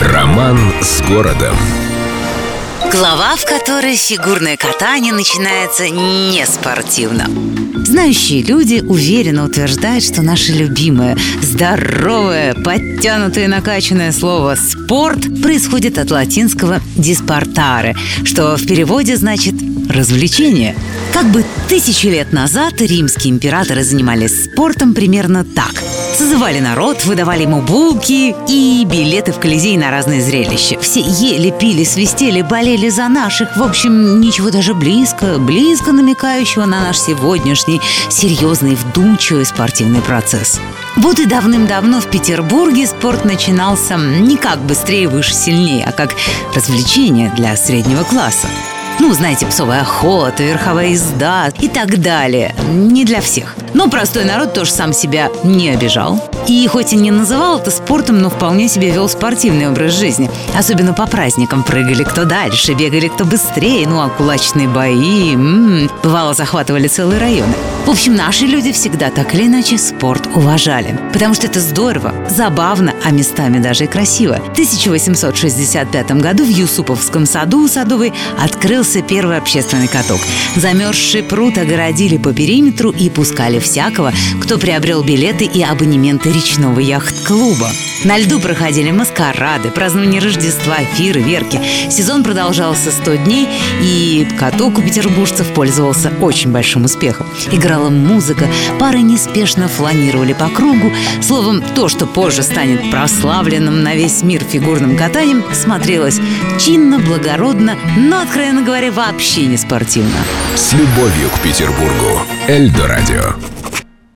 Роман с городом. Глава, в которой фигурное катание начинается не спортивно. Знающие люди уверенно утверждают, что наше любимое, здоровое, подтянутое и накачанное слово «спорт» происходит от латинского «диспортаре», что в переводе значит «развлечение». Как бы тысячи лет назад римские императоры занимались спортом примерно так – Созывали народ, выдавали ему булки и билеты в Колизей на разные зрелища. Все ели, пили, свистели, болели за наших. В общем, ничего даже близко, близко намекающего на наш сегодняшний серьезный, вдумчивый спортивный процесс. Вот и давным-давно в Петербурге спорт начинался не как быстрее, выше, сильнее, а как развлечение для среднего класса. Ну, знаете, псовая охота, верховая езда и так далее. Не для всех. Но простой народ тоже сам себя не обижал. И хоть и не называл это спортом, но вполне себе вел спортивный образ жизни. Особенно по праздникам прыгали кто дальше, бегали кто быстрее, ну а кулачные бои, м-м, бывало, захватывали целые районы. В общем, наши люди всегда так или иначе спорт уважали. Потому что это здорово, забавно, а местами даже и красиво. В 1865 году в Юсуповском саду у Садовой открылся первый общественный каток. Замерзший пруд огородили по периметру и пускали всякого, кто приобрел билеты и абонементы речного яхт-клуба. На льду проходили маскарады, празднование Рождества, фейерверки. Сезон продолжался 100 дней, и каток у петербуржцев пользовался очень большим успехом. Играла музыка, пары неспешно фланировали по кругу. Словом, то, что позже станет прославленным на весь мир фигурным катанием, смотрелось чинно, благородно, но, откровенно говоря, вообще не спортивно. С любовью к Петербургу. Эльдо радио.